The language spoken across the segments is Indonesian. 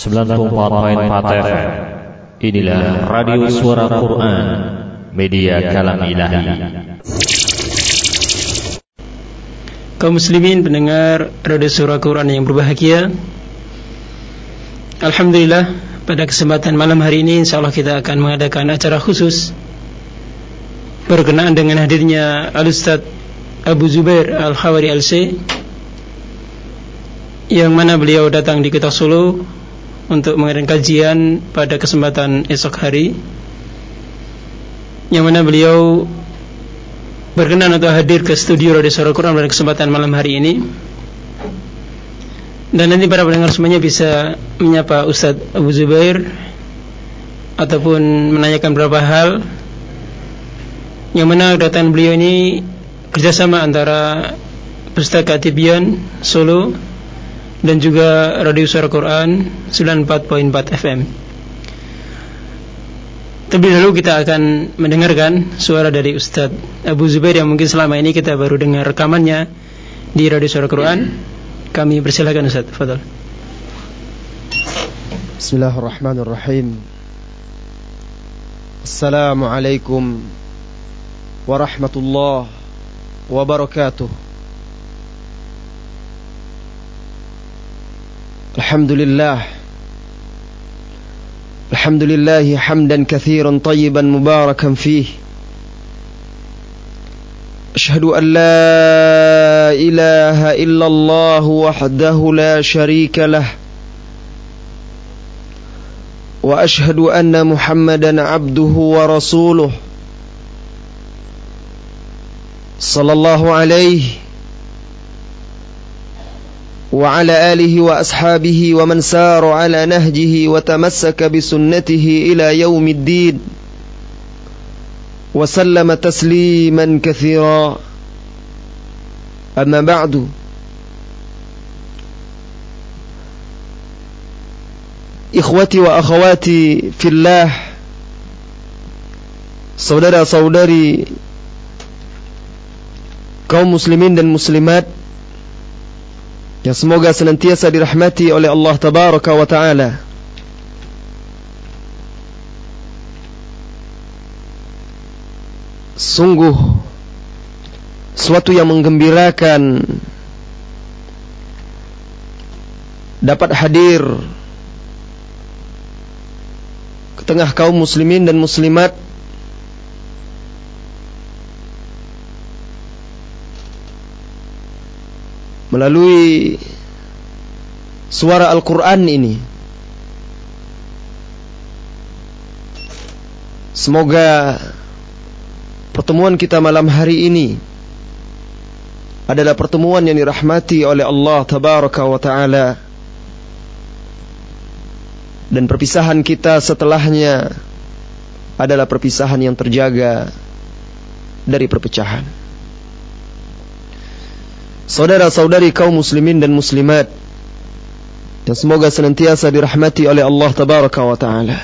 94.4 FM Inilah Radio Suara Quran Media Kalam Ilahi. Kaum muslimin pendengar Radio Surah Quran yang berbahagia. Alhamdulillah pada kesempatan malam hari ini insyaallah kita akan mengadakan acara khusus berkenaan dengan hadirnya Al-Ustaz Abu Zubair Al-Khawari Al-C yang mana beliau datang di Kota Solo untuk mengadakan kajian pada kesempatan esok hari yang mana beliau berkenan untuk hadir ke studio Radio Suara Quran pada kesempatan malam hari ini. Dan nanti para pendengar semuanya bisa menyapa Ustadz Abu Zubair ataupun menanyakan beberapa hal yang mana kedatangan beliau ini kerjasama antara Pustaka Tibian Solo dan juga Radio Suara Quran 94.4 FM. Terlebih dahulu kita akan mendengarkan suara dari Ustadz Abu Zubair yang mungkin selama ini kita baru dengar rekamannya di Radio Suara Quran. Kami persilakan Ustadz, Fadal. Bismillahirrahmanirrahim. Assalamualaikum warahmatullahi wabarakatuh. Alhamdulillah. الحمد لله حمدا كثيرا طيبا مباركا فيه. أشهد أن لا إله إلا الله وحده لا شريك له. وأشهد أن محمدا عبده ورسوله. صلى الله عليه وعلى آله وأصحابه ومن سار على نهجه وتمسك بسنته إلى يوم الدين وسلم تسليما كثيرا. أما بعد إخوتي وأخواتي في الله saudara-saudari kaum muslimin dan muslimat yang semoga senantiasa dirahmati oleh Allah tabaraka wa taala. Sungguh suatu yang menggembirakan dapat hadir ke tengah kaum muslimin dan muslimat melalui suara Al-Quran ini. Semoga pertemuan kita malam hari ini adalah pertemuan yang dirahmati oleh Allah Tabaraka wa Ta'ala dan perpisahan kita setelahnya adalah perpisahan yang terjaga dari perpecahan saudara-saudari kaum muslimin dan muslimat yang semoga senantiasa dirahmati oleh Allah tabaraka wa taala.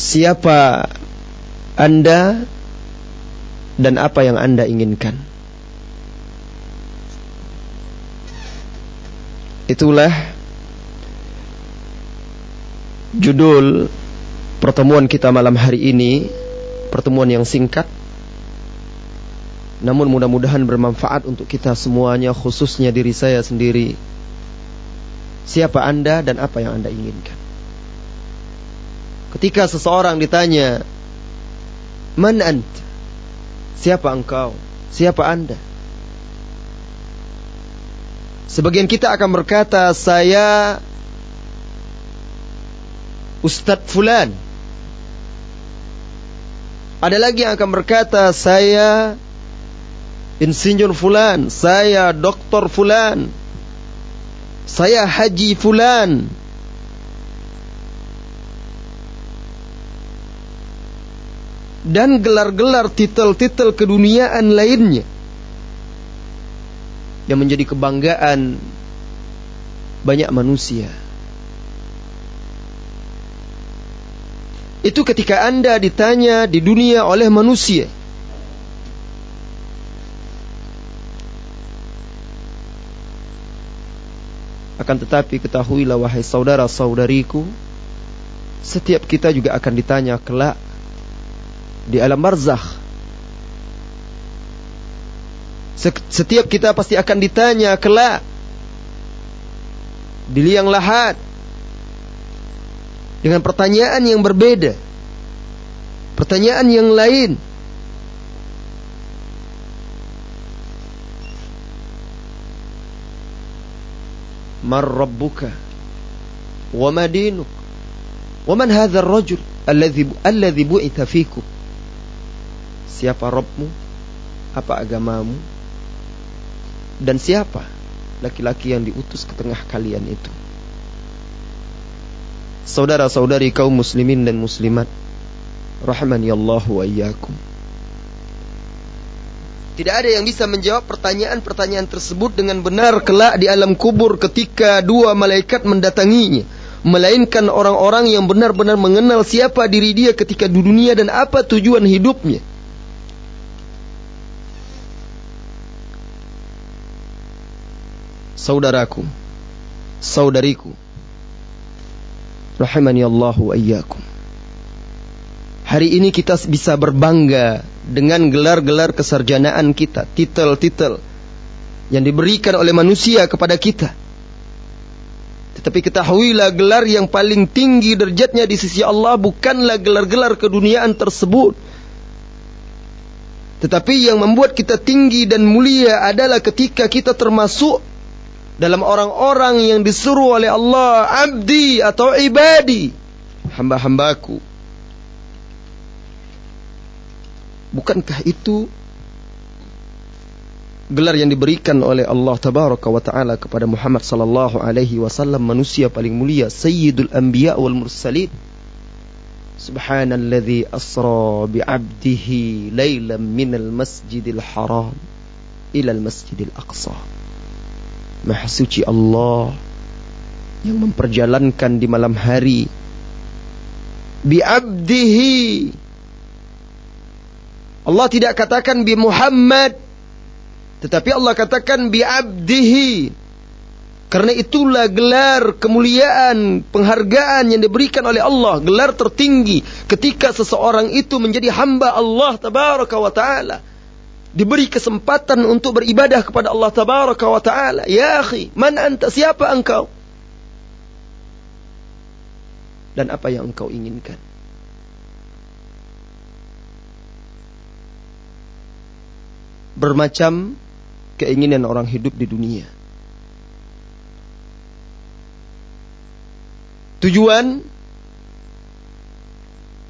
Siapa Anda dan apa yang Anda inginkan? Itulah judul pertemuan kita malam hari ini, pertemuan yang singkat namun mudah-mudahan bermanfaat untuk kita semuanya khususnya diri saya sendiri. Siapa Anda dan apa yang Anda inginkan? Ketika seseorang ditanya, "Man ant?" Siapa engkau? Siapa Anda? Sebagian kita akan berkata, "Saya Ustadz Fulan." Ada lagi yang akan berkata, "Saya insinyur fulan, saya doktor fulan, saya haji fulan. Dan gelar-gelar titel-titel keduniaan lainnya yang menjadi kebanggaan banyak manusia. Itu ketika Anda ditanya di dunia oleh manusia, Akan tetapi ketahuilah wahai saudara-saudariku, setiap kita juga akan ditanya kelak di alam barzakh. Setiap kita pasti akan ditanya kelak di liang lahat dengan pertanyaan yang berbeda. Pertanyaan yang lain. Mar rabbuka? Wa ma dinuk? Wa man hadzal rajul alladhi alladhi? Siapa Rabbmu? Apa agamamu? Dan siapa laki-laki yang diutus ke tengah kalian itu? Saudara-saudari kaum muslimin dan muslimat rahimani Allah wa iyyakum. Tidak ada yang bisa menjawab pertanyaan-pertanyaan tersebut dengan benar kelak di alam kubur ketika dua malaikat mendatanginya. Melainkan orang-orang yang benar-benar mengenal siapa diri dia ketika di dunia dan apa tujuan hidupnya. Saudaraku, saudariku, rahimani Allah wa iyyakum. Hari ini kita bisa berbangga dengan gelar-gelar kesarjanaan kita, titel-titel yang diberikan oleh manusia kepada kita. Tetapi ketahuilah gelar yang paling tinggi derajatnya di sisi Allah bukanlah gelar-gelar keduniaan tersebut. Tetapi yang membuat kita tinggi dan mulia adalah ketika kita termasuk dalam orang-orang yang disuruh oleh Allah abdi atau ibadi hamba-hambaku Bukankah itu gelar yang diberikan oleh Allah tabaraka wa taala kepada Muhammad sallallahu alaihi wasallam manusia paling mulia sayyidul anbiya wal mursalin? Subhanalladzi asra bi 'abdihi lailan minal masjidil haram ila al masjidil aqsa. Maha suci Allah yang memperjalankan di malam hari. Bi 'abdihi Allah tidak katakan bi Muhammad tetapi Allah katakan bi abdihi. Karena itulah gelar kemuliaan penghargaan yang diberikan oleh Allah gelar tertinggi ketika seseorang itu menjadi hamba Allah tabaraka wa taala. Diberi kesempatan untuk beribadah kepada Allah tabaraka wa taala. Ya akhi man anta siapa engkau? Dan apa yang engkau inginkan bermacam keinginan orang hidup di dunia. Tujuan,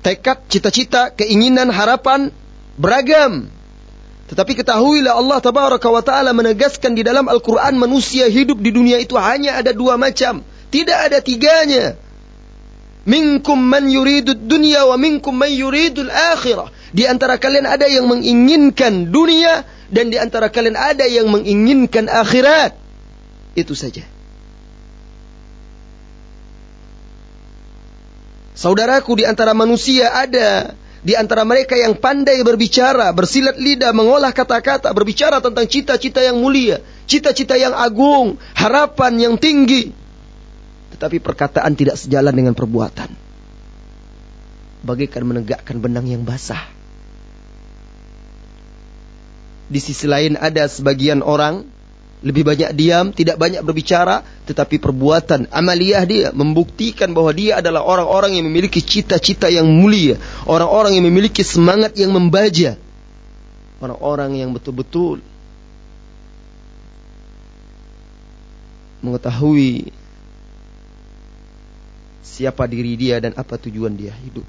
tekad, cita-cita, keinginan, harapan beragam. Tetapi ketahuilah Allah tabaraka wa taala menegaskan di dalam Al-Qur'an manusia hidup di dunia itu hanya ada dua macam, tidak ada tiganya. Minkum man yuridu dunya wa minkum man yuridul akhirah. Di antara kalian ada yang menginginkan dunia dan di antara kalian ada yang menginginkan akhirat. Itu saja. Saudaraku di antara manusia ada di antara mereka yang pandai berbicara, bersilat lidah, mengolah kata-kata, berbicara tentang cita-cita yang mulia, cita-cita yang agung, harapan yang tinggi. Tetapi perkataan tidak sejalan dengan perbuatan. Bagaikan menegakkan benang yang basah. Di sisi lain ada sebagian orang lebih banyak diam, tidak banyak berbicara, tetapi perbuatan amaliyah dia membuktikan bahwa dia adalah orang-orang yang memiliki cita-cita yang mulia, orang-orang yang memiliki semangat yang membaja, orang-orang yang betul-betul mengetahui siapa diri dia dan apa tujuan dia hidup.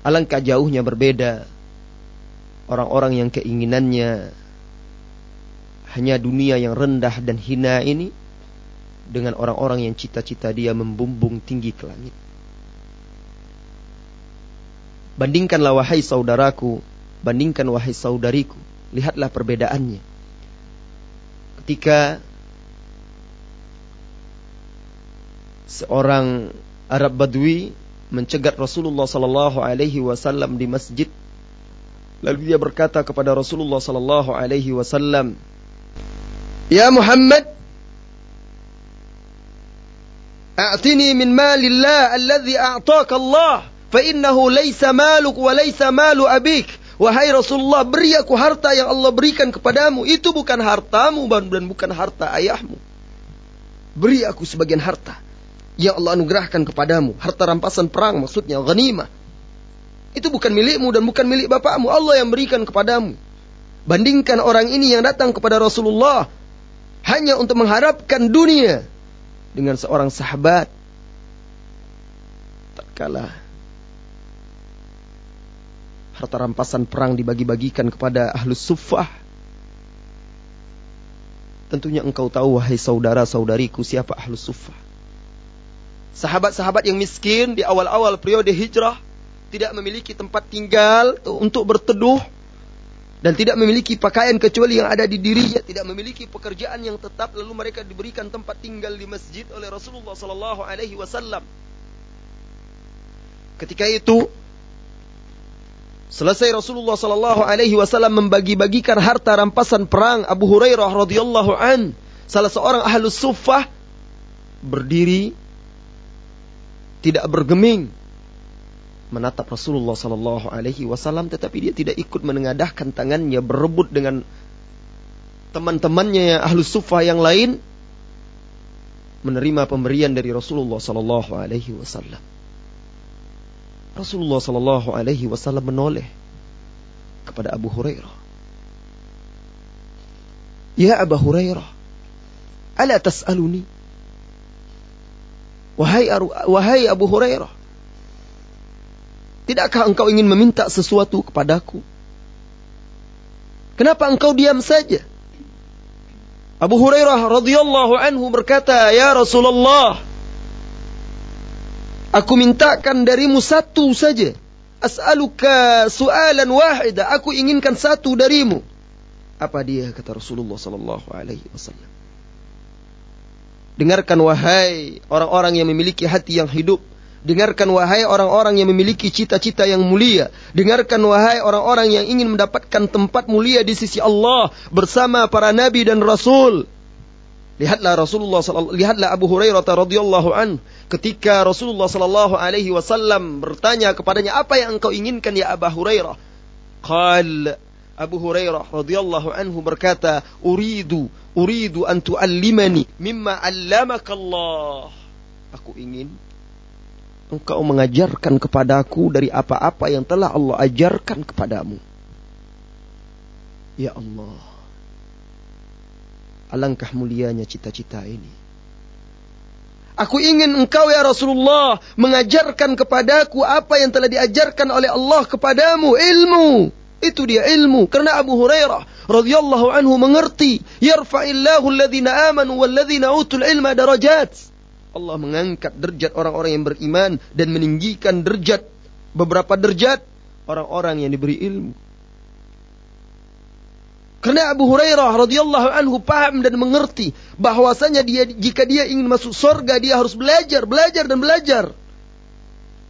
Alangkah jauhnya berbeda orang-orang yang keinginannya hanya dunia yang rendah dan hina ini dengan orang-orang yang cita-cita dia membumbung tinggi ke langit. Bandingkanlah wahai saudaraku, bandingkan wahai saudariku, lihatlah perbedaannya. Ketika seorang Arab Badui mencegat Rasulullah sallallahu alaihi wasallam di masjid Lalu dia berkata kepada Rasulullah sallallahu alaihi wasallam, Ya Muhammad, a'tini min malillah alladhi a'taka Allah, fa innahu laysa maluk wa laysa malu abik. Wahai Rasulullah, beri aku harta yang Allah berikan kepadamu. Itu bukan hartamu dan bukan harta ayahmu. Beri aku sebagian harta yang Allah anugerahkan kepadamu. Harta rampasan perang maksudnya, ghanimah. Itu bukan milikmu dan bukan milik bapakmu. Allah yang berikan kepadamu. Bandingkan orang ini yang datang kepada Rasulullah hanya untuk mengharapkan dunia dengan seorang sahabat. Tak kalah harta rampasan perang dibagi-bagikan kepada ahlus suffah. Tentunya engkau tahu wahai saudara-saudariku siapa ahlus suffah. Sahabat-sahabat yang miskin di awal-awal periode hijrah tidak memiliki tempat tinggal untuk berteduh dan tidak memiliki pakaian kecuali yang ada di dirinya, tidak memiliki pekerjaan yang tetap lalu mereka diberikan tempat tinggal di masjid oleh Rasulullah sallallahu alaihi wasallam. Ketika itu Selesai Rasulullah sallallahu alaihi wasallam membagi-bagikan harta rampasan perang Abu Hurairah radhiyallahu an, salah seorang ahlus suffah berdiri tidak bergeming menatap Rasulullah sallallahu alaihi wasallam tetapi dia tidak ikut menengadahkan tangannya berebut dengan teman-temannya yang ahlus suffah yang lain menerima pemberian dari Rasulullah sallallahu alaihi wasallam. Rasulullah Sallallahu Alaihi Wasallam menoleh kepada Abu Hurairah. Ya Abu Hurairah, ala tas'aluni? Wahai, wahai Abu Hurairah, tidakkah engkau ingin meminta sesuatu kepadaku? Kenapa engkau diam saja? Abu Hurairah radhiyallahu anhu berkata, "Ya Rasulullah, Aku mintakan darimu satu saja. As'aluka su'alan wahida. Aku inginkan satu darimu. Apa dia kata Rasulullah sallallahu alaihi wasallam. Dengarkan wahai orang-orang yang memiliki hati yang hidup. Dengarkan wahai orang-orang yang memiliki cita-cita yang mulia. Dengarkan wahai orang-orang yang ingin mendapatkan tempat mulia di sisi Allah bersama para nabi dan rasul. Lihatlah Rasulullah lihatlah Abu Hurairah radhiyallahu an ketika Rasulullah sallallahu alaihi wasallam bertanya kepadanya apa yang engkau inginkan ya Abu Hurairah? Qal Abu Hurairah radhiyallahu anhu berkata, "Uridu uridu an tu'allimani mimma 'allamaka Allah." Aku ingin engkau mengajarkan kepadaku dari apa-apa yang telah Allah ajarkan kepadamu. Ya Allah. Alangkah mulianya cita-cita ini. Aku ingin engkau ya Rasulullah mengajarkan kepadaku apa yang telah diajarkan oleh Allah kepadamu, ilmu. Itu dia ilmu. Karena Abu Hurairah radhiyallahu anhu mengerti, yarfa'illahu alladhina amanu walladhina utul ilma darajat. Allah mengangkat derajat orang-orang yang beriman dan meninggikan derajat beberapa derajat orang-orang yang diberi ilmu. Karena Abu Hurairah radhiyallahu anhu paham dan mengerti bahwasanya dia jika dia ingin masuk surga dia harus belajar, belajar dan belajar.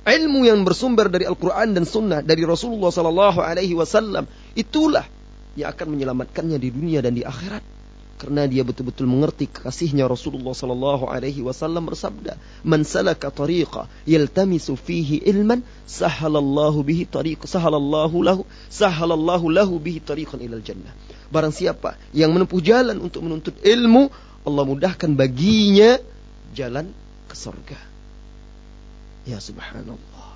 Ilmu yang bersumber dari Al-Quran dan Sunnah dari Rasulullah Sallallahu Alaihi Wasallam itulah yang akan menyelamatkannya di dunia dan di akhirat. Karena dia betul-betul mengerti kasihnya Rasulullah Sallallahu Alaihi Wasallam bersabda, "Man salaka tariqa yaltamisu fihi ilman, sahalallahu bihi tariq, sahalallahu lahu, sahalallahu lahu bihi tariqan ilal jannah." Barang siapa yang menempuh jalan untuk menuntut ilmu, Allah mudahkan baginya jalan ke surga. Ya subhanallah.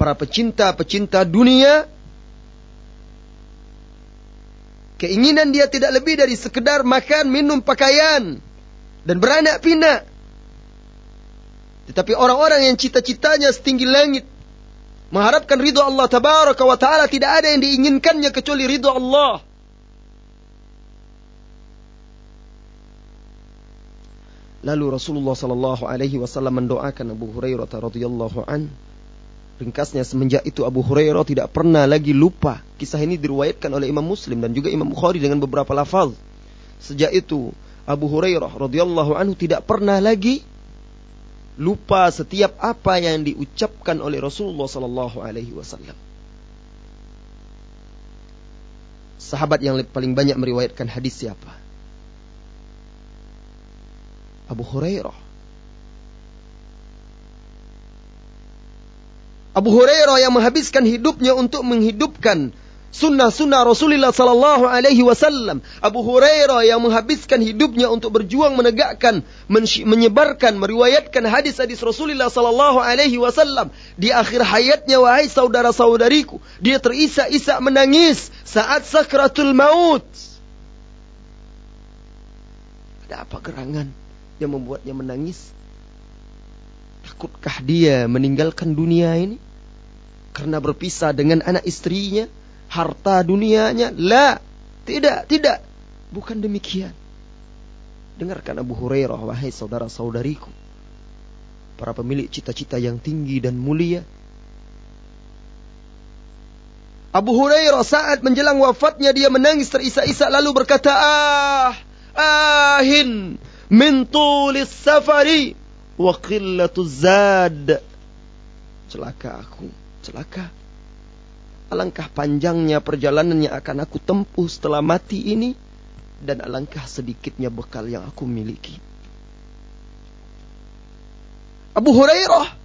Para pecinta-pecinta dunia keinginan dia tidak lebih dari sekedar makan, minum, pakaian dan beranak pinak. Tetapi orang-orang yang cita-citanya setinggi langit Mengharapkan ridho Allah tabaraka wa ta'ala tidak ada yang diinginkannya kecuali ridho Allah. Lalu Rasulullah sallallahu alaihi wasallam mendoakan Abu Hurairah radhiyallahu an. Ringkasnya semenjak itu Abu Hurairah tidak pernah lagi lupa. Kisah ini diriwayatkan oleh Imam Muslim dan juga Imam Bukhari dengan beberapa lafaz. Sejak itu Abu Hurairah radhiyallahu anhu tidak pernah lagi lupa setiap apa yang diucapkan oleh Rasulullah sallallahu alaihi wasallam. Sahabat yang paling banyak meriwayatkan hadis siapa? Abu Hurairah. Abu Hurairah yang menghabiskan hidupnya untuk menghidupkan sunnah-sunnah Rasulullah sallallahu alaihi wasallam. Abu Hurairah yang menghabiskan hidupnya untuk berjuang menegakkan, menyebarkan, meriwayatkan hadis-hadis Rasulullah sallallahu alaihi wasallam. Di akhir hayatnya wahai saudara-saudariku, dia terisak-isak menangis saat sakratul maut. Ada apa gerangan yang membuatnya menangis? Takutkah dia meninggalkan dunia ini? Karena berpisah dengan anak istrinya, harta dunianya. La, tidak, tidak. Bukan demikian. Dengarkan Abu Hurairah, wahai saudara-saudariku. Para pemilik cita-cita yang tinggi dan mulia. Abu Hurairah saat menjelang wafatnya dia menangis terisak-isak lalu berkata, Ah, ahin min tulis safari wa qillatuz zad. Celaka aku, celaka Alangkah panjangnya perjalanan yang akan aku tempuh setelah mati ini. Dan alangkah sedikitnya bekal yang aku miliki. Abu Hurairah.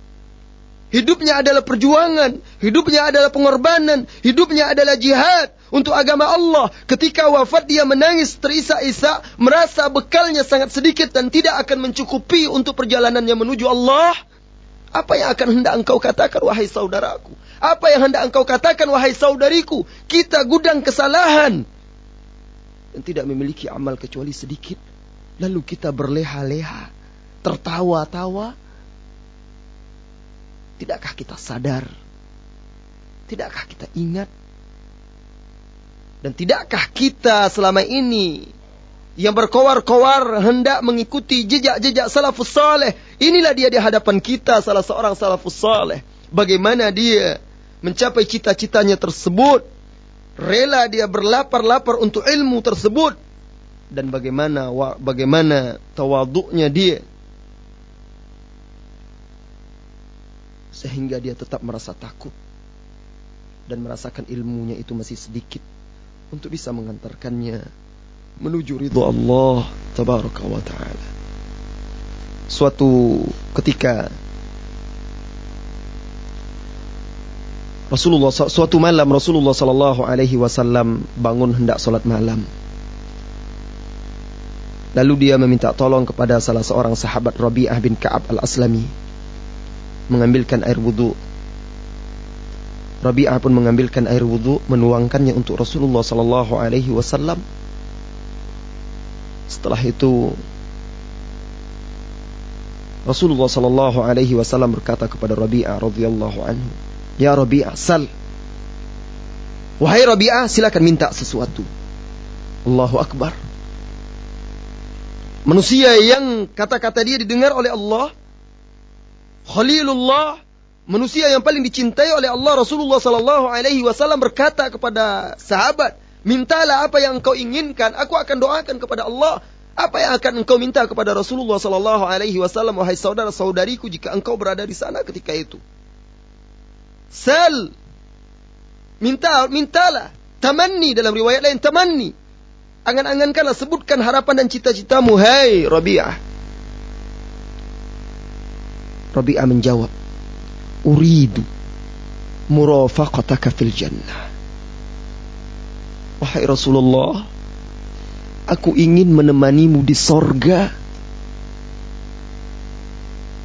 Hidupnya adalah perjuangan. Hidupnya adalah pengorbanan. Hidupnya adalah jihad. Untuk agama Allah. Ketika wafat dia menangis terisak-isak. Merasa bekalnya sangat sedikit. Dan tidak akan mencukupi untuk perjalanannya menuju Allah. Apa yang akan hendak engkau katakan wahai saudaraku? Apa yang hendak engkau katakan wahai saudariku? Kita gudang kesalahan. Dan tidak memiliki amal kecuali sedikit. Lalu kita berleha-leha. Tertawa-tawa. Tidakkah kita sadar? Tidakkah kita ingat? Dan tidakkah kita selama ini yang berkowar-kowar hendak mengikuti jejak-jejak salafus saleh. Inilah dia di hadapan kita salah seorang salafus saleh. Bagaimana dia mencapai cita-citanya tersebut, rela dia berlapar-lapar untuk ilmu tersebut dan bagaimana bagaimana tawaduknya dia sehingga dia tetap merasa takut dan merasakan ilmunya itu masih sedikit untuk bisa mengantarkannya menuju ridho Allah tabaraka wa taala. Suatu ketika Rasulullah suatu malam Rasulullah sallallahu alaihi wasallam bangun hendak salat malam. Lalu dia meminta tolong kepada salah seorang sahabat Rabi'ah bin Ka'ab al-Aslami mengambilkan air wudhu. Rabi'ah pun mengambilkan air wudhu, menuangkannya untuk Rasulullah sallallahu alaihi wasallam. Setelah itu Rasulullah sallallahu alaihi wasallam berkata kepada Rabi'ah radhiyallahu anhu, Ya Rabi'ah, sal. Wahai Rabi'ah, silakan minta sesuatu. Allahu Akbar. Manusia yang kata-kata dia didengar oleh Allah. Khalilullah. Manusia yang paling dicintai oleh Allah Rasulullah Sallallahu Alaihi Wasallam berkata kepada sahabat, mintalah apa yang engkau inginkan, aku akan doakan kepada Allah. Apa yang akan engkau minta kepada Rasulullah Sallallahu Alaihi Wasallam, wahai saudara saudariku, jika engkau berada di sana ketika itu? Sal. Minta, mintalah. Tamanni dalam riwayat lain tamanni. Angan-angankanlah sebutkan harapan dan cita-citamu. Hai Rabi'ah. Rabi'ah menjawab. Uridu murafaqataka fil jannah. Wahai Rasulullah. Aku ingin menemanimu di sorga.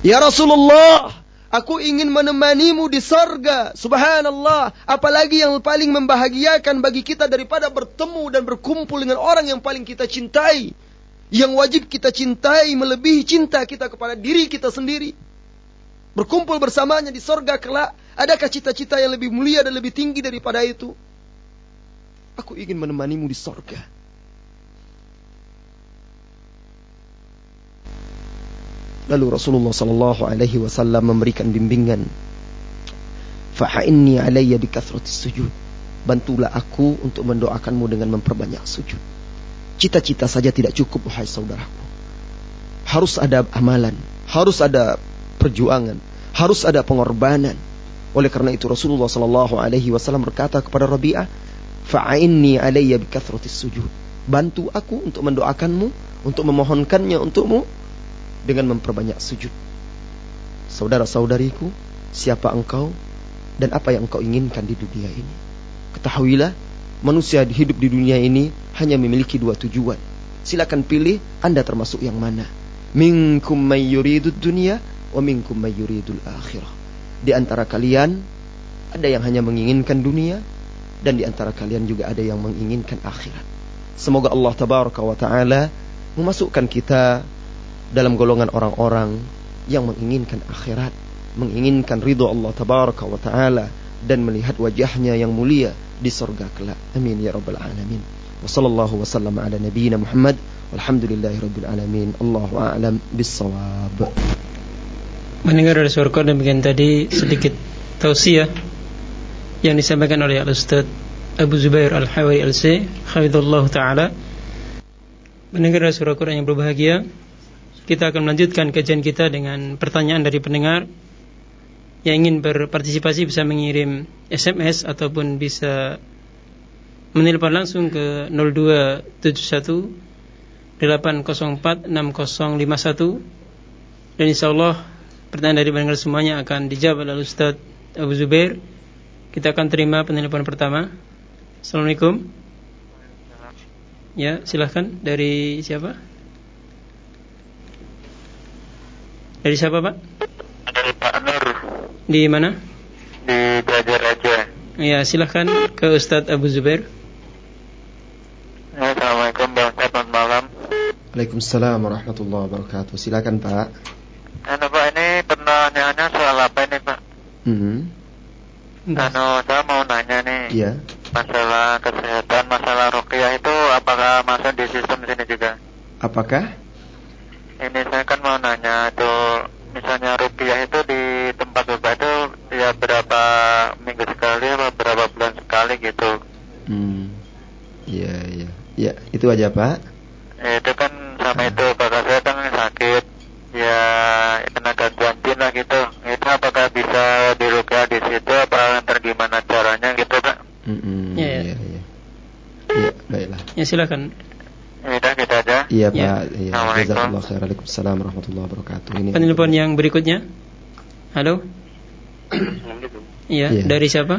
Ya Rasulullah. Aku ingin menemanimu di sorga. Subhanallah. Apalagi yang paling membahagiakan bagi kita daripada bertemu dan berkumpul dengan orang yang paling kita cintai. Yang wajib kita cintai melebihi cinta kita kepada diri kita sendiri. Berkumpul bersamanya di sorga kelak. Adakah cita-cita yang lebih mulia dan lebih tinggi daripada itu? Aku ingin menemanimu di sorga. Lalu Rasulullah sallallahu alaihi wasallam memberikan bimbingan. Fa'inni alayya bikathratis sujud. Bantulah aku untuk mendoakanmu dengan memperbanyak sujud. Cita-cita saja tidak cukup wahai saudaraku. Harus ada amalan, harus ada perjuangan, harus ada pengorbanan. Oleh karena itu Rasulullah sallallahu alaihi wasallam berkata kepada Rabi'ah, fa'inni alayya bikathratis sujud. Bantu aku untuk mendoakanmu, untuk memohonkannya untukmu dengan memperbanyak sujud. Saudara-saudariku, siapa engkau dan apa yang engkau inginkan di dunia ini? Ketahuilah, manusia hidup di dunia ini hanya memiliki dua tujuan. Silakan pilih Anda termasuk yang mana. Minkum may yuridud dunya wa minkum may yuridul akhirah. Di antara kalian ada yang hanya menginginkan dunia dan di antara kalian juga ada yang menginginkan akhirat. Semoga Allah tabaraka wa taala memasukkan kita dalam golongan orang-orang yang menginginkan akhirat, menginginkan ridho Allah tabaraka wa taala dan melihat wajahnya yang mulia di surga kelak. Amin ya rabbal alamin. Wa sallallahu wa sallam ala nabiyyina Muhammad walhamdulillahi alamin. Allahu a'lam bissawab. Mendengar dari suara demikian tadi sedikit tausiah yang disampaikan oleh Al-Ustaz Abu Zubair Al-Hawari Al-C Khawidullah Ta'ala. Mendengar dari suara Quran yang berbahagia Kita akan melanjutkan kajian kita dengan pertanyaan dari pendengar Yang ingin berpartisipasi bisa mengirim SMS ataupun bisa menelpon langsung ke 0271 804 6051 dan insya Allah Pertanyaan dari pendengar semuanya akan dijawab oleh Ustaz Abu Zubair. Kita akan terima penelpon pertama. Assalamualaikum. Ya, silahkan. Dari siapa? Dari siapa, Pak? Dari Pak Nur. Di mana? Di Belajar aja. Ya, silahkan ke Ustadz Abu Zubair. Assalamualaikum warahmatullahi malam. Waalaikumsalam warahmatullahi wabarakatuh. Silakan Pak. Anu Pak ini pertanyaannya soal apa ini Pak? Hmm. Anu saya mau nanya nih. Iya. Masalah kesehatan, masalah rukiah itu apakah masuk di sistem sini juga? Apakah? Ini saya kan mau nanya itu misalnya rukiah itu di tempat Bapak itu ya berapa minggu sekali atau berapa bulan sekali gitu? Hmm. Iya, iya. Ya, itu aja, Pak. Eh, itu kan sama itu bapak saya kan sakit ya tenaga jin lah gitu itu apakah bisa dirukyah di situ apa ntar gimana caranya gitu pak? Mm -hmm. ya, ya. ya, ya. ya baiklah. Ya silakan. Ya udah kita aja. Iya ya. pak. Iya jazakallah khair Waalaikumsalam warahmatullahi wabarakatuh. Ini penelpon yang berikutnya. Halo? Iya ya. dari siapa?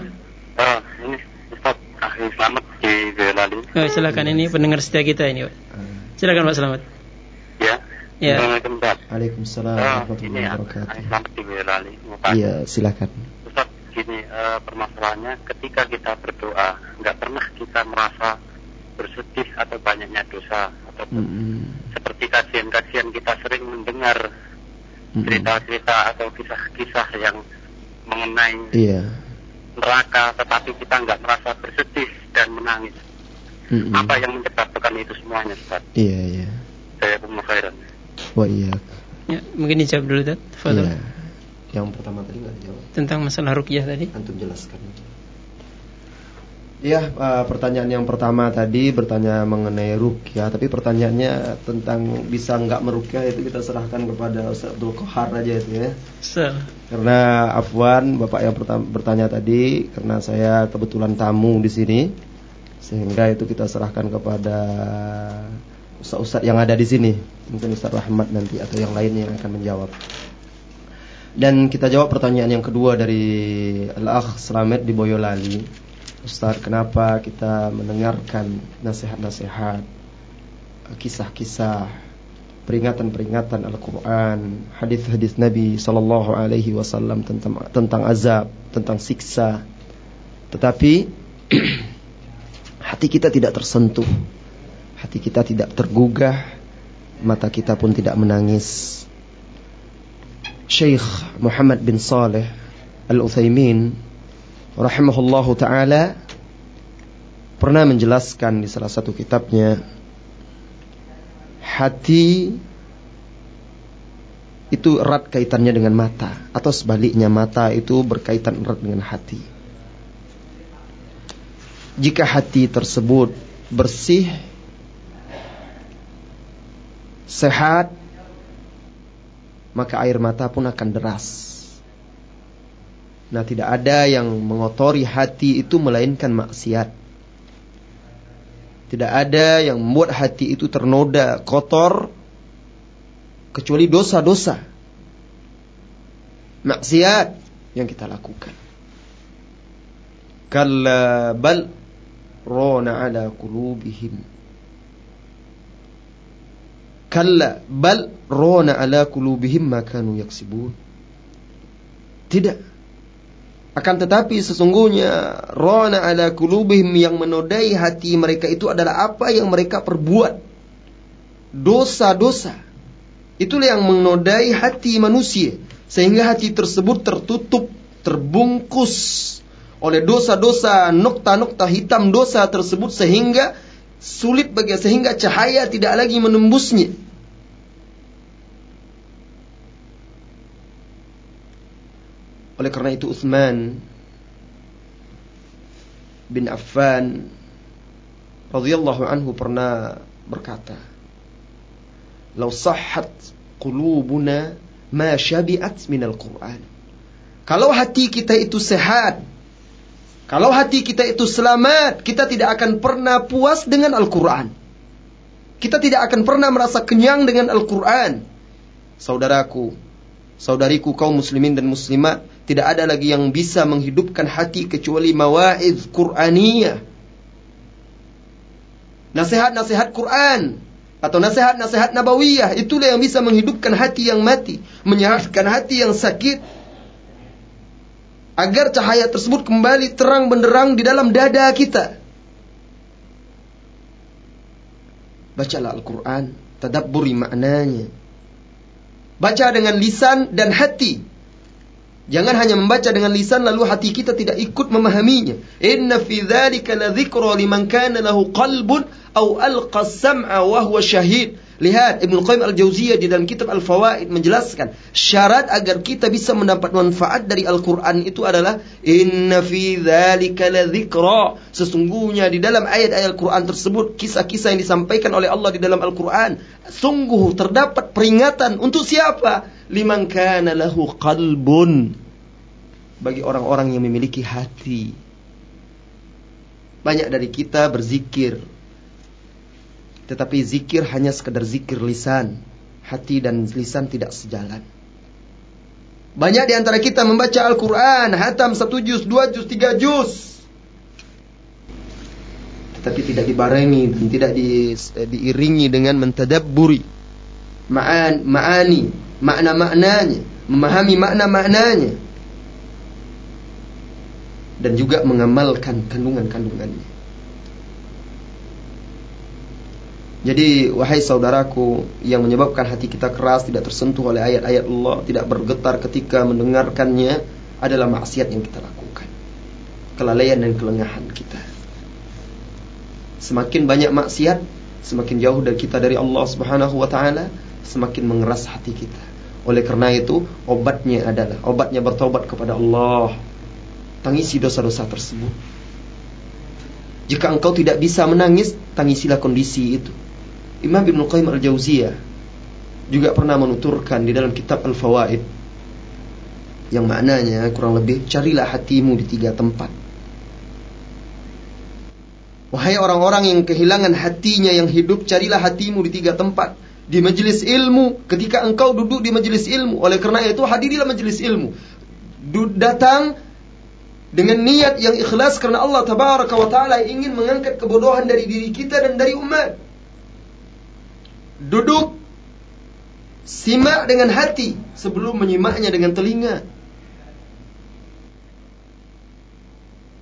Oh ini Ustaz Ahli Selamat di Boyolali oh, silakan. Ini pendengar setia kita ini pak. Ah. silakan pak. Selamat. Ya Ya. Waalaikumsalam uh, warahmatullahi ya, wabarakatuh. Iya, silakan. Ustaz, gini uh, permasalahannya ketika kita berdoa, nggak pernah kita merasa bersedih atau banyaknya dosa atau mm -hmm. seperti kajian-kajian kita sering mendengar cerita-cerita mm -hmm. atau kisah-kisah yang mengenai yeah. neraka, tetapi kita nggak merasa bersedih dan menangis. Mm -hmm. Apa yang menyebabkan itu semuanya, Ustaz? Iya, yeah, iya. Yeah. Saya khairan. Wa iya. Ya, mungkin dijawab dulu, Dad. Iya. Yang pertama tadi nggak dijawab. Tentang masalah rukyah tadi. Antum jelaskan. Iya, uh, pertanyaan yang pertama tadi bertanya mengenai rukyah, tapi pertanyaannya tentang bisa nggak merukyah itu kita serahkan kepada Ustaz Abdul Qahar aja itu ya. So. Karena Afwan, Bapak yang pertama bertanya tadi, karena saya kebetulan tamu di sini, sehingga itu kita serahkan kepada ustaz-ustaz yang ada di sini. Mungkin Ustaz Rahmat nanti atau yang lainnya yang akan menjawab. Dan kita jawab pertanyaan yang kedua dari Al-Akh Slamet di Boyolali. Ustaz, kenapa kita mendengarkan nasihat-nasihat, kisah-kisah, peringatan-peringatan Al-Quran, hadis-hadis Nabi Sallallahu Alaihi Wasallam tentang tentang azab, tentang siksa, tetapi hati kita tidak tersentuh hati kita tidak tergugah, mata kita pun tidak menangis. Syekh Muhammad bin Saleh Al-Utsaimin rahimahullahu taala pernah menjelaskan di salah satu kitabnya hati itu erat kaitannya dengan mata atau sebaliknya mata itu berkaitan erat dengan hati. Jika hati tersebut bersih sehat, maka air mata pun akan deras. Nah, tidak ada yang mengotori hati itu melainkan maksiat. Tidak ada yang membuat hati itu ternoda, kotor, kecuali dosa-dosa. Maksiat yang kita lakukan. Kalla bal rona ala qulubihim. Kalla bal rona ala qulubihim ma kanu yaksibun. Tidak. Akan tetapi sesungguhnya rona ala kulubihim yang menodai hati mereka itu adalah apa yang mereka perbuat. Dosa-dosa. Itulah yang menodai hati manusia. Sehingga hati tersebut tertutup, terbungkus oleh dosa-dosa, nokta-nokta hitam dosa tersebut sehingga sulit bagi sehingga cahaya tidak lagi menembusnya. Oleh karena itu Uthman bin Affan radhiyallahu anhu pernah berkata, "Lau sahhat qulubuna ma syabi'at minal Qur'an." Kalau hati kita itu sehat, kalau hati kita itu selamat, kita tidak akan pernah puas dengan Al-Quran. Kita tidak akan pernah merasa kenyang dengan Al-Quran. Saudaraku, saudariku kaum muslimin dan muslimat, tidak ada lagi yang bisa menghidupkan hati kecuali mawa'idh Qur'aniyah. Nasihat-nasihat Quran atau nasihat-nasihat nabawiyah itulah yang bisa menghidupkan hati yang mati, menyehatkan hati yang sakit. Agar cahaya tersebut kembali terang benderang di dalam dada kita. Bacalah Al-Quran, tadabburi maknanya. Baca dengan lisan dan hati Jangan hanya membaca dengan lisan lalu hati kita tidak ikut memahaminya. Inna fi dzalika ladzikra liman kana lahu qalbun aw alqa sam'a wa huwa syahid. Lihat Ibnu Qayyim Al-Jauziyah di dalam kitab Al-Fawaid menjelaskan syarat agar kita bisa mendapat manfaat dari Al-Qur'an itu adalah inna fi dzalika ladzikra. Sesungguhnya di dalam ayat-ayat Al-Qur'an tersebut kisah-kisah yang disampaikan oleh Allah di dalam Al-Qur'an sungguh terdapat peringatan untuk siapa? liman kana lahu qalbun bagi orang-orang yang memiliki hati. Banyak dari kita berzikir tetapi zikir hanya sekedar zikir lisan, hati dan lisan tidak sejalan. Banyak di antara kita membaca Al-Quran, hatam satu juz, dua juz, tiga juz. Tetapi tidak dibarengi dan tidak di, diiringi dengan mentadabburi. Ma'an, ma'ani, makna-maknanya, memahami makna-maknanya dan juga mengamalkan kandungan-kandungannya. Jadi wahai saudaraku yang menyebabkan hati kita keras tidak tersentuh oleh ayat-ayat Allah, tidak bergetar ketika mendengarkannya adalah maksiat yang kita lakukan. Kelalaian dan kelengahan kita. Semakin banyak maksiat, semakin jauh dari kita dari Allah Subhanahu wa taala, semakin mengeras hati kita. Oleh karena itu, obatnya adalah obatnya bertobat kepada Allah. Tangisi dosa-dosa tersebut. Jika engkau tidak bisa menangis, tangisilah kondisi itu. Imam Ibn Qayyim Al-Jauziyah juga pernah menuturkan di dalam kitab Al-Fawaid yang maknanya kurang lebih carilah hatimu di tiga tempat. Wahai orang-orang yang kehilangan hatinya yang hidup, carilah hatimu di tiga tempat. Di majelis ilmu ketika engkau duduk di majelis ilmu oleh karena itu hadirilah majelis ilmu. Datang dengan niat yang ikhlas karena Allah tabaraka wa taala ingin mengangkat kebodohan dari diri kita dan dari umat duduk simak dengan hati sebelum menyimaknya dengan telinga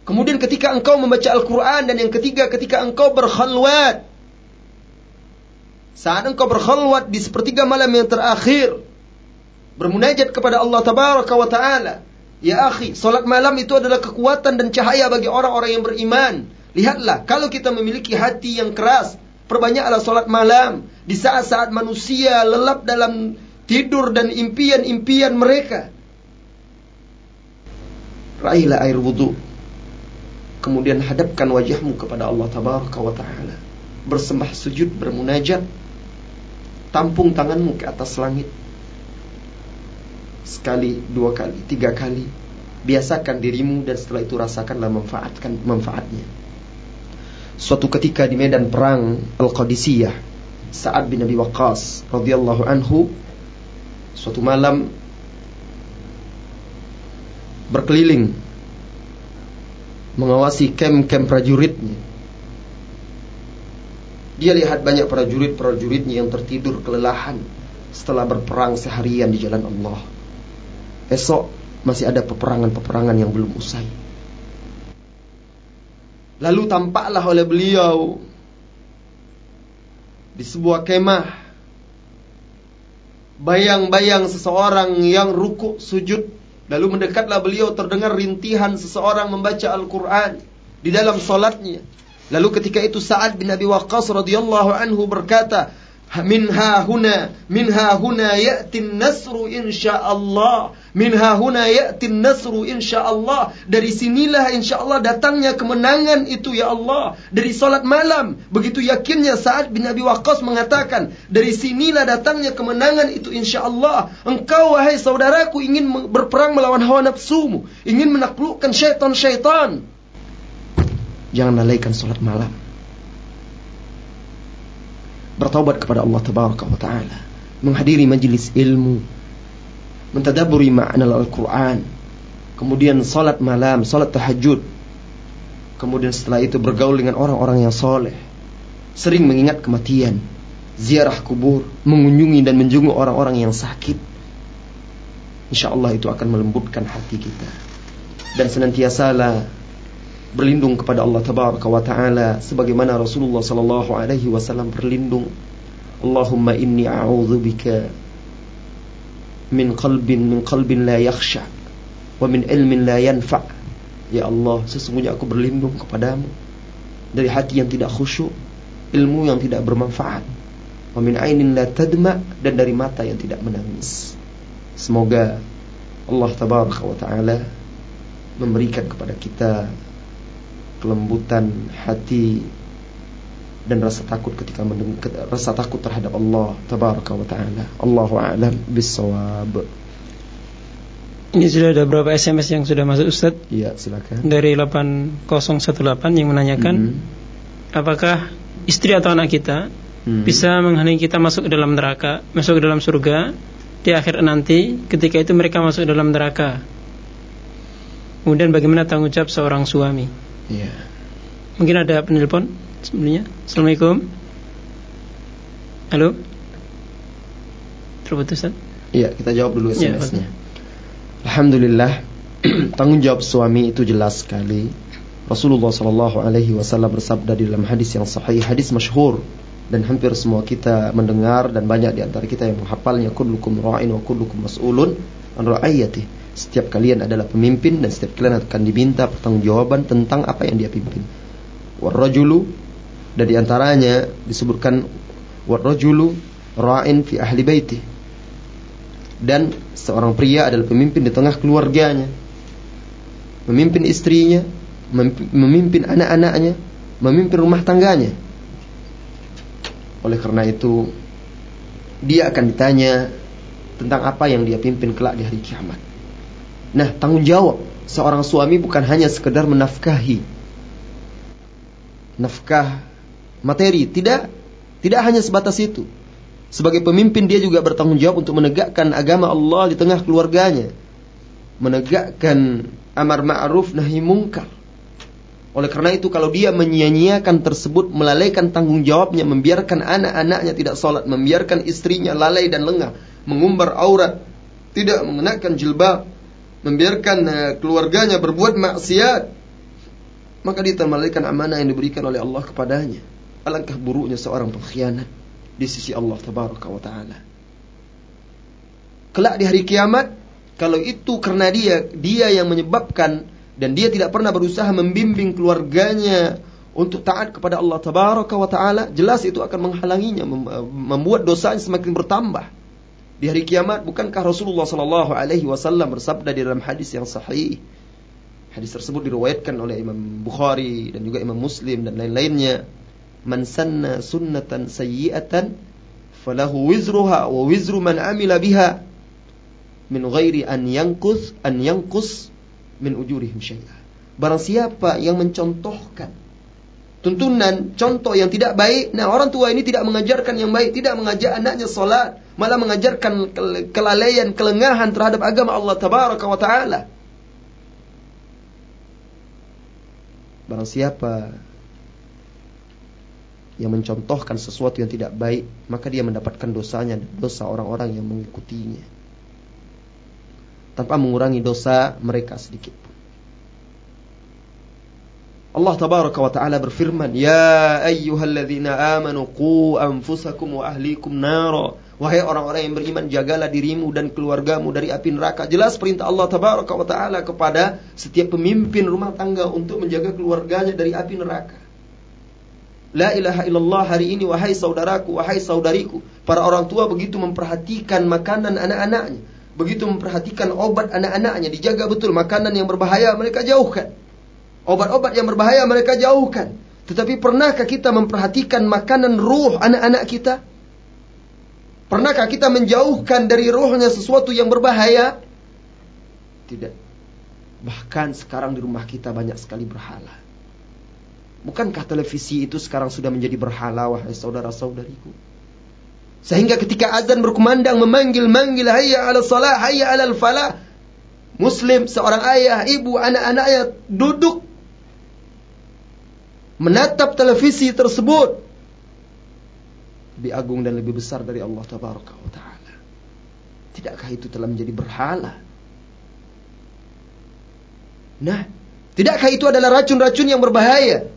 Kemudian ketika engkau membaca Al-Quran dan yang ketiga ketika engkau berkhalwat saat engkau berkhulwat di sepertiga malam yang terakhir, bermunajat kepada Allah Tabaraka wa Ta'ala. Ya akhi, solat malam itu adalah kekuatan dan cahaya bagi orang-orang yang beriman. Lihatlah, kalau kita memiliki hati yang keras, perbanyaklah solat malam. Di saat-saat manusia lelap dalam tidur dan impian-impian mereka. Raihlah air wudhu. Kemudian hadapkan wajahmu kepada Allah Tabaraka wa Ta'ala. Bersembah sujud, bermunajat Tampung tanganmu ke atas langit. Sekali, dua kali, tiga kali. Biasakan dirimu dan setelah itu rasakanlah manfaatkan manfaatnya. Suatu ketika di medan perang Al-Qadisiyah Sa'ad bin Abi Waqqas radhiyallahu anhu suatu malam berkeliling mengawasi kem-kem prajuritnya. Dia lihat banyak prajurit-prajuritnya yang tertidur kelelahan setelah berperang seharian di jalan Allah. Esok masih ada peperangan-peperangan yang belum usai. Lalu tampaklah oleh beliau di sebuah kemah. Bayang-bayang seseorang yang ruku sujud. Lalu mendekatlah beliau terdengar rintihan seseorang membaca Al-Quran di dalam solatnya. Lalu ketika itu Sa'ad bin Abi Waqqas radhiyallahu anhu berkata, minha huna minha huna ya'tin nasru insyaallah minha huna ya'tin nasru insyaallah. Dari sinilah insyaallah datangnya kemenangan itu ya Allah. Dari salat malam begitu yakinnya saat bin Abi Waqqas mengatakan dari sinilah datangnya kemenangan itu insyaallah. Engkau wahai saudaraku ingin berperang melawan hawa nafsumu ingin menaklukkan syaitan-syaitan. Jangan lalaikan salat malam. Bertaubat kepada Allah Ta'ala. Menghadiri majlis ilmu mentadaburi makna Al-Quran. Kemudian salat malam salat tahajud. Kemudian setelah itu bergaul dengan orang-orang yang soleh. Sering mengingat kematian ziarah kubur mengunjungi dan menjenguk orang-orang yang sakit. Insya Allah itu akan melembutkan hati kita. Dan senantiasalah berlindung kepada Allah tabaraka wa taala sebagaimana Rasulullah sallallahu alaihi wasallam berlindung. Allahumma inni a'udzubika min qalbin min qalbin la yakhsha wa min ilmin la yanfa. Ya Allah sesungguhnya aku berlindung kepadamu dari hati yang tidak khusyuk ilmu yang tidak bermanfaat wa min ainin la tadma dan dari mata yang tidak menangis. Semoga Allah tabaraka wa taala memberikan kepada kita kelembutan hati dan rasa takut ketika mendengar rasa takut terhadap Allah tabaraka wa taala. Allahu a'lam bissawab. Ini sudah ada berapa SMS yang sudah masuk Ustaz? Iya, silakan. Dari 8018 yang menanyakan mm -hmm. apakah istri atau anak kita mm -hmm. bisa menghalangi kita masuk ke dalam neraka, masuk ke dalam surga di akhir nanti ketika itu mereka masuk ke dalam neraka. Kemudian bagaimana tanggung jawab seorang suami? Iya. Mungkin ada penelpon sebelumnya. Assalamualaikum. Halo. Terputus Iya, kita jawab dulu SMS-nya. Ya, Alhamdulillah, tanggung jawab suami itu jelas sekali. Rasulullah Shallallahu Alaihi Wasallam bersabda di dalam hadis yang sahih, hadis masyhur dan hampir semua kita mendengar dan banyak di antara kita yang menghafalnya kullukum ra'in wa kullukum mas'ulun an ra'ayati setiap kalian adalah pemimpin dan setiap kalian akan diminta pertanggungjawaban tentang apa yang dia pimpin warrajulu dan di antaranya disebutkan warrajulu ra'in fi ahli baiti. Dan seorang pria adalah pemimpin di tengah keluarganya memimpin istrinya memimpin anak-anaknya memimpin rumah tangganya. Oleh karena itu dia akan ditanya tentang apa yang dia pimpin kelak di hari kiamat. Nah tanggung jawab seorang suami bukan hanya sekedar menafkahi. Nafkah materi, tidak tidak hanya sebatas itu. Sebagai pemimpin dia juga bertanggung jawab untuk menegakkan agama Allah di tengah keluarganya. Menegakkan amar ma'ruf nahi mungkar. Oleh karena itu kalau dia menyia-nyiakan tersebut melalaikan tanggung jawabnya membiarkan anak-anaknya tidak sholat, membiarkan istrinya lalai dan lengah, mengumbar aurat, tidak mengenakan jilbab, membiarkan eh, keluarganya berbuat maksiat, maka dia termalaikan amanah yang diberikan oleh Allah kepadanya. Alangkah buruknya seorang pengkhianat di sisi Allah tabaraka wa taala. Kelak di hari kiamat, kalau itu karena dia, dia yang menyebabkan dan dia tidak pernah berusaha membimbing keluarganya untuk taat kepada Allah tabaraka wa taala, jelas itu akan menghalanginya, membuat dosanya semakin bertambah. Di hari kiamat bukankah Rasulullah sallallahu alaihi wasallam bersabda di dalam hadis yang sahih, Hadis tersebut diriwayatkan oleh Imam Bukhari dan juga Imam Muslim dan lain-lainnya. Man sanna sunnatan sayyi'atan falahu wizruha wa wizru man amila biha min ghairi an yankus an yankus min ujurihim syai'a. Barang siapa yang mencontohkan tuntunan, contoh yang tidak baik. Nah, orang tua ini tidak mengajarkan yang baik, tidak mengajak anaknya salat, malah mengajarkan kelalaian, kelengahan terhadap agama Allah tabaraka wa taala. Barang siapa yang mencontohkan sesuatu yang tidak baik, maka dia mendapatkan dosanya dosa orang-orang yang mengikutinya. Tanpa mengurangi dosa mereka sedikit Allah tabaraka wa taala berfirman, "Ya ayyuhalladzina amanu qu anfusakum wa ahlikum nara." Wahai orang-orang yang beriman, jagalah dirimu dan keluargamu dari api neraka. Jelas perintah Allah tabaraka wa taala kepada setiap pemimpin rumah tangga untuk menjaga keluarganya dari api neraka. La ilaha illallah hari ini wahai saudaraku, wahai saudariku. Para orang tua begitu memperhatikan makanan anak-anaknya. Begitu memperhatikan obat anak-anaknya. Dijaga betul makanan yang berbahaya mereka jauhkan. Obat-obat yang berbahaya mereka jauhkan. Tetapi pernahkah kita memperhatikan makanan ruh anak-anak kita? Pernahkah kita menjauhkan dari ruhnya sesuatu yang berbahaya? Tidak. Bahkan sekarang di rumah kita banyak sekali berhala. Bukankah televisi itu sekarang sudah menjadi berhala wahai saudara-saudariku? Sehingga ketika azan berkumandang memanggil-manggil hayya ala salah, hayya ala falah. Muslim, seorang ayah, ibu, anak-anaknya duduk menatap televisi tersebut lebih agung dan lebih besar dari Allah tabaraka wa taala. Tidakkah itu telah menjadi berhala? Nah, tidakkah itu adalah racun-racun yang berbahaya?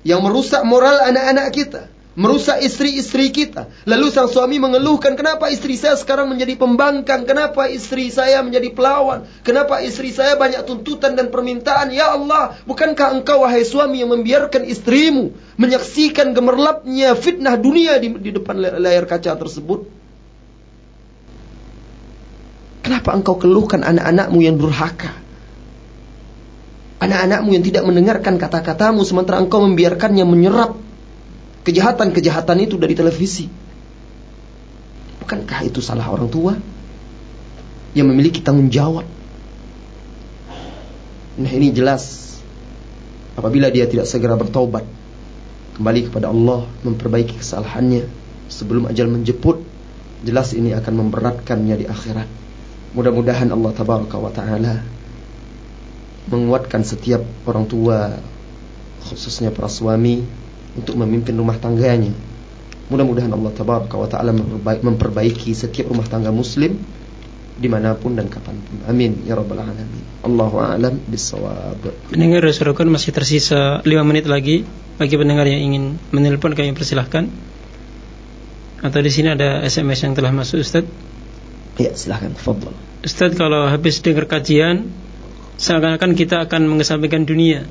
Yang merusak moral anak-anak kita merusak istri-istri kita. Lalu sang suami mengeluhkan, kenapa istri saya sekarang menjadi pembangkang? Kenapa istri saya menjadi pelawan? Kenapa istri saya banyak tuntutan dan permintaan? Ya Allah, bukankah engkau wahai suami yang membiarkan istrimu menyaksikan gemerlapnya fitnah dunia di, di depan layar kaca tersebut? Kenapa engkau keluhkan anak-anakmu yang durhaka? Anak-anakmu yang tidak mendengarkan kata-katamu sementara engkau membiarkannya menyerap kejahatan-kejahatan itu dari televisi. Bukankah itu salah orang tua yang memiliki tanggung jawab? Nah ini jelas apabila dia tidak segera bertobat kembali kepada Allah memperbaiki kesalahannya sebelum ajal menjemput jelas ini akan memberatkannya di akhirat. Mudah-mudahan Allah tabaraka wa taala menguatkan setiap orang tua khususnya para suami untuk memimpin rumah tangganya. Mudah-mudahan Allah Tabaraka wa Ta'ala memperbaiki setiap rumah tangga muslim di mana pun dan kapan pun. Amin ya rabbal alamin. Allahu a'lam bisawab. Pendengar Rasulullah masih tersisa 5 menit lagi bagi pendengar yang ingin menelpon kami persilahkan. Atau di sini ada SMS yang telah masuk Ustaz? Ya, silahkan. Ustaz kalau habis dengar kajian seakan-akan kita akan mengesampingkan dunia.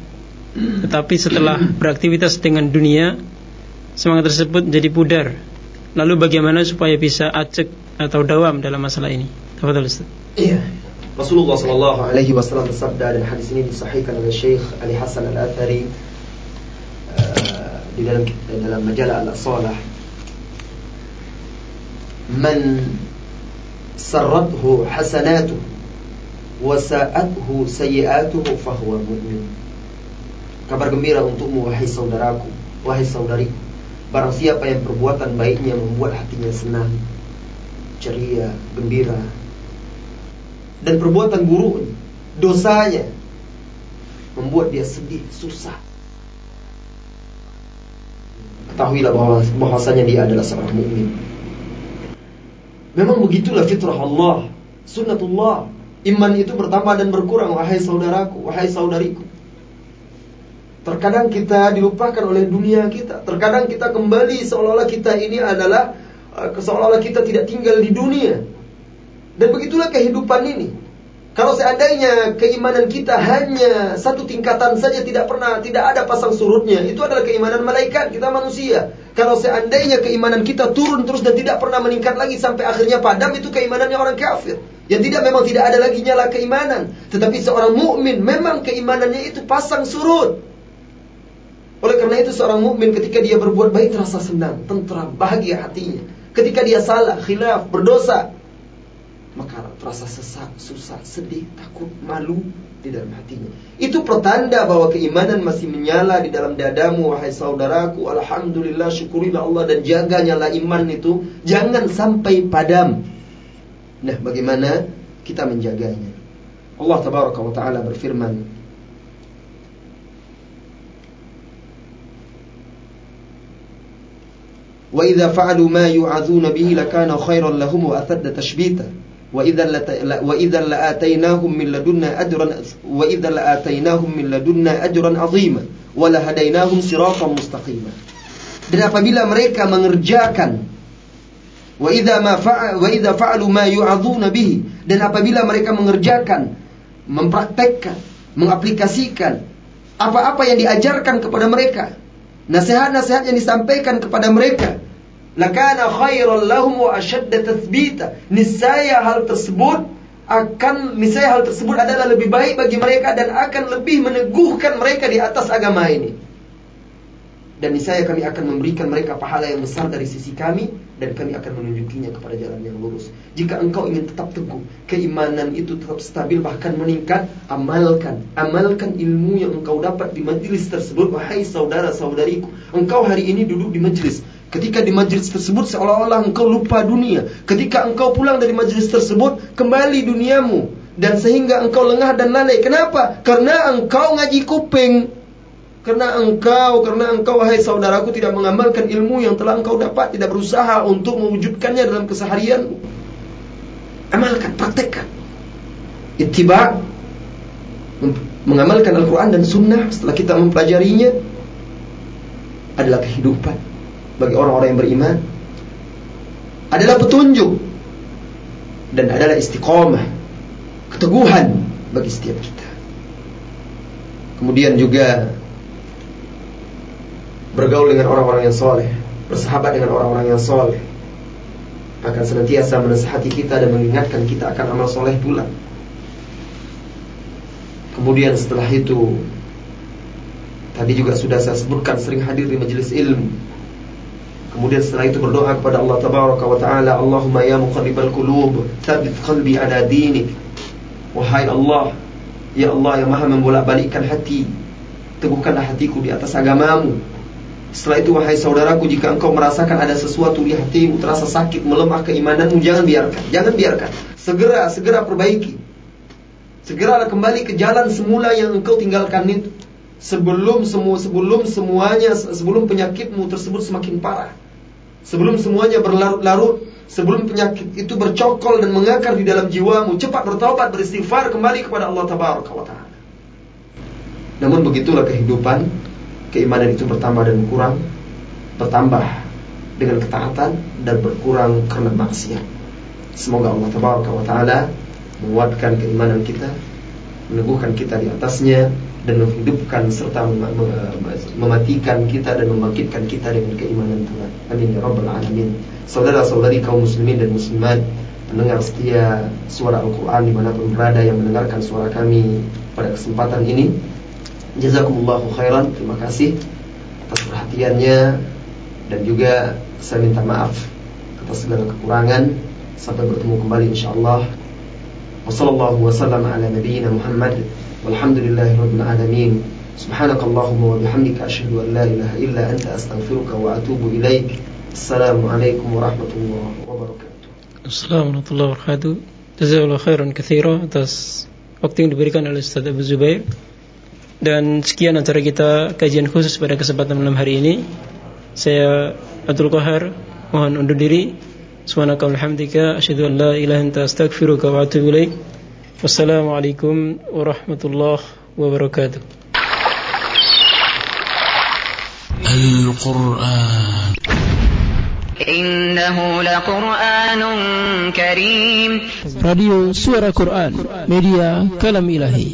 Tetapi setelah beraktivitas dengan dunia Semangat tersebut jadi pudar. Lalu bagaimana supaya bisa acek atau dawam dalam masalah ini? Tafadhal Ustaz. Iya. Rasulullah sallallahu alaihi wasallam bersabda dan hadis ini disahihkan oleh Syekh Ali Hasan Al-Athari uh, di dalam dalam majalah Al-Salah Man sarrathu hasanatuhu wa sa'athu sayi'atuhu fahuwa mu'min Kabar gembira untukmu wahai saudaraku, wahai saudariku. Barang siapa yang perbuatan baiknya membuat hatinya senang, ceria, gembira. Dan perbuatan buruk dosanya membuat dia sedih, susah. Ketahuilah bahwa bahwasanya dia adalah seorang mukmin. Memang begitulah fitrah Allah, sunnatullah. Iman itu bertambah dan berkurang wahai saudaraku, wahai saudariku. Terkadang kita dilupakan oleh dunia kita. Terkadang kita kembali seolah-olah kita ini adalah uh, seolah-olah kita tidak tinggal di dunia. Dan begitulah kehidupan ini. Kalau seandainya keimanan kita hanya satu tingkatan saja tidak pernah tidak ada pasang surutnya, itu adalah keimanan malaikat kita manusia. Kalau seandainya keimanan kita turun terus dan tidak pernah meningkat lagi sampai akhirnya padam, itu keimanannya orang kafir. Yang tidak memang tidak ada lagi nyala keimanan, tetapi seorang mukmin memang keimanannya itu pasang surut. Oleh karena itu seorang mukmin ketika dia berbuat baik terasa senang, tentram, bahagia hatinya. Ketika dia salah, khilaf, berdosa, maka rasa sesak, susah, sedih, takut, malu di dalam hatinya. Itu pertanda bahwa keimanan masih menyala di dalam dadamu wahai saudaraku. Alhamdulillah syukurilah Allah dan jaga nyala iman itu jangan sampai padam. Nah, bagaimana kita menjaganya? Allah tabaraka wa taala berfirman Wa idza fa'alu ma yu'adzuna bihi lakana khairan lahum wa atadda tashbita وإذا لآتيناهم من لدنا أجرا وإذا لآتيناهم من لدنا أجرا عظيما ولهديناهم صراطا مستقيما dan apabila mereka mengerjakan wa wa fa'alu ma yu'adzuna bihi dan apabila mereka mengerjakan mempraktekkan mengaplikasikan apa-apa yang diajarkan kepada mereka nasihat-nasihat yang disampaikan kepada mereka lakana khairan lahum wa ashadda tathbita. Niscaya hal tersebut akan niscaya hal tersebut adalah lebih baik bagi mereka dan akan lebih meneguhkan mereka di atas agama ini. Dan niscaya kami akan memberikan mereka pahala yang besar dari sisi kami dan kami akan menunjukinya kepada jalan yang lurus. Jika engkau ingin tetap teguh, keimanan itu tetap stabil bahkan meningkat, amalkan, amalkan ilmu yang engkau dapat di majelis tersebut wahai saudara-saudariku. Engkau hari ini duduk di majelis, Ketika di majlis tersebut seolah-olah engkau lupa dunia. Ketika engkau pulang dari majlis tersebut, kembali duniamu. Dan sehingga engkau lengah dan lalai. Kenapa? Karena engkau ngaji kuping. Karena engkau, karena engkau wahai saudaraku tidak mengamalkan ilmu yang telah engkau dapat. Tidak berusaha untuk mewujudkannya dalam keseharianmu. Amalkan, praktekkan. Ittiba mengamalkan Al-Quran dan Sunnah setelah kita mempelajarinya adalah kehidupan bagi orang-orang yang beriman adalah petunjuk dan adalah istiqomah, keteguhan bagi setiap kita. Kemudian juga bergaul dengan orang-orang yang soleh, bersahabat dengan orang-orang yang soleh, akan senantiasa menasihati kita dan mengingatkan kita akan amal soleh pula. Kemudian setelah itu Tadi juga sudah saya sebutkan sering hadir di majelis ilmu Kemudian setelah itu berdoa kepada Allah Tabaraka wa Taala, Allahumma ya muqallibal qulub, tsabbit qalbi ala dinik. Wahai Allah, ya Allah yang Maha membolak-balikkan hati, teguhkanlah hatiku di atas agamamu. Setelah itu wahai saudaraku jika engkau merasakan ada sesuatu di hatimu terasa sakit melemah keimananmu jangan biarkan jangan biarkan. Segera segera perbaiki. Segeralah kembali ke jalan semula yang engkau tinggalkan itu. Sebelum semua sebelum semuanya sebelum penyakitmu tersebut semakin parah. Sebelum semuanya berlarut-larut, sebelum penyakit itu bercokol dan mengakar di dalam jiwamu, cepat bertobat, beristighfar kembali kepada Allah Tabaraka wa taala. Namun begitulah kehidupan, keimanan itu bertambah dan kurang, bertambah dengan ketaatan dan berkurang karena maksiat. Semoga Allah Tabaraka wa taala menguatkan keimanan kita, meneguhkan kita di atasnya dan menghidupkan serta mematikan kita dan membangkitkan kita dengan keimanan Tuhan. Amin ya rabbal alamin. Saudara-saudari kaum muslimin dan muslimat, pendengar setia suara Al-Qur'an di mana pun berada yang mendengarkan suara kami pada kesempatan ini. Jazakumullahu khairan. Terima kasih atas perhatiannya dan juga saya minta maaf atas segala kekurangan. Sampai bertemu kembali insyaallah. Wassallallahu wasallam Assalamualaikum warahmatullahi wabarakatuh. Assalamualaikum warahmatullahi wabarakatuh. Jazakallahu khairan katsira atas waktu yang diberikan oleh Ustaz Abu Zubair. Dan sekian antara kita kajian khusus pada kesempatan malam hari ini Saya Abdul Qahar Mohon undur diri Subhanaka walhamdika Asyadu an la ilaha anta astagfiruka wa atubu ilaik والسلام عليكم ورحمة الله وبركاته القرآن إنه لقرآن كريم راديو سورة قرآن ميديا كلام إلهي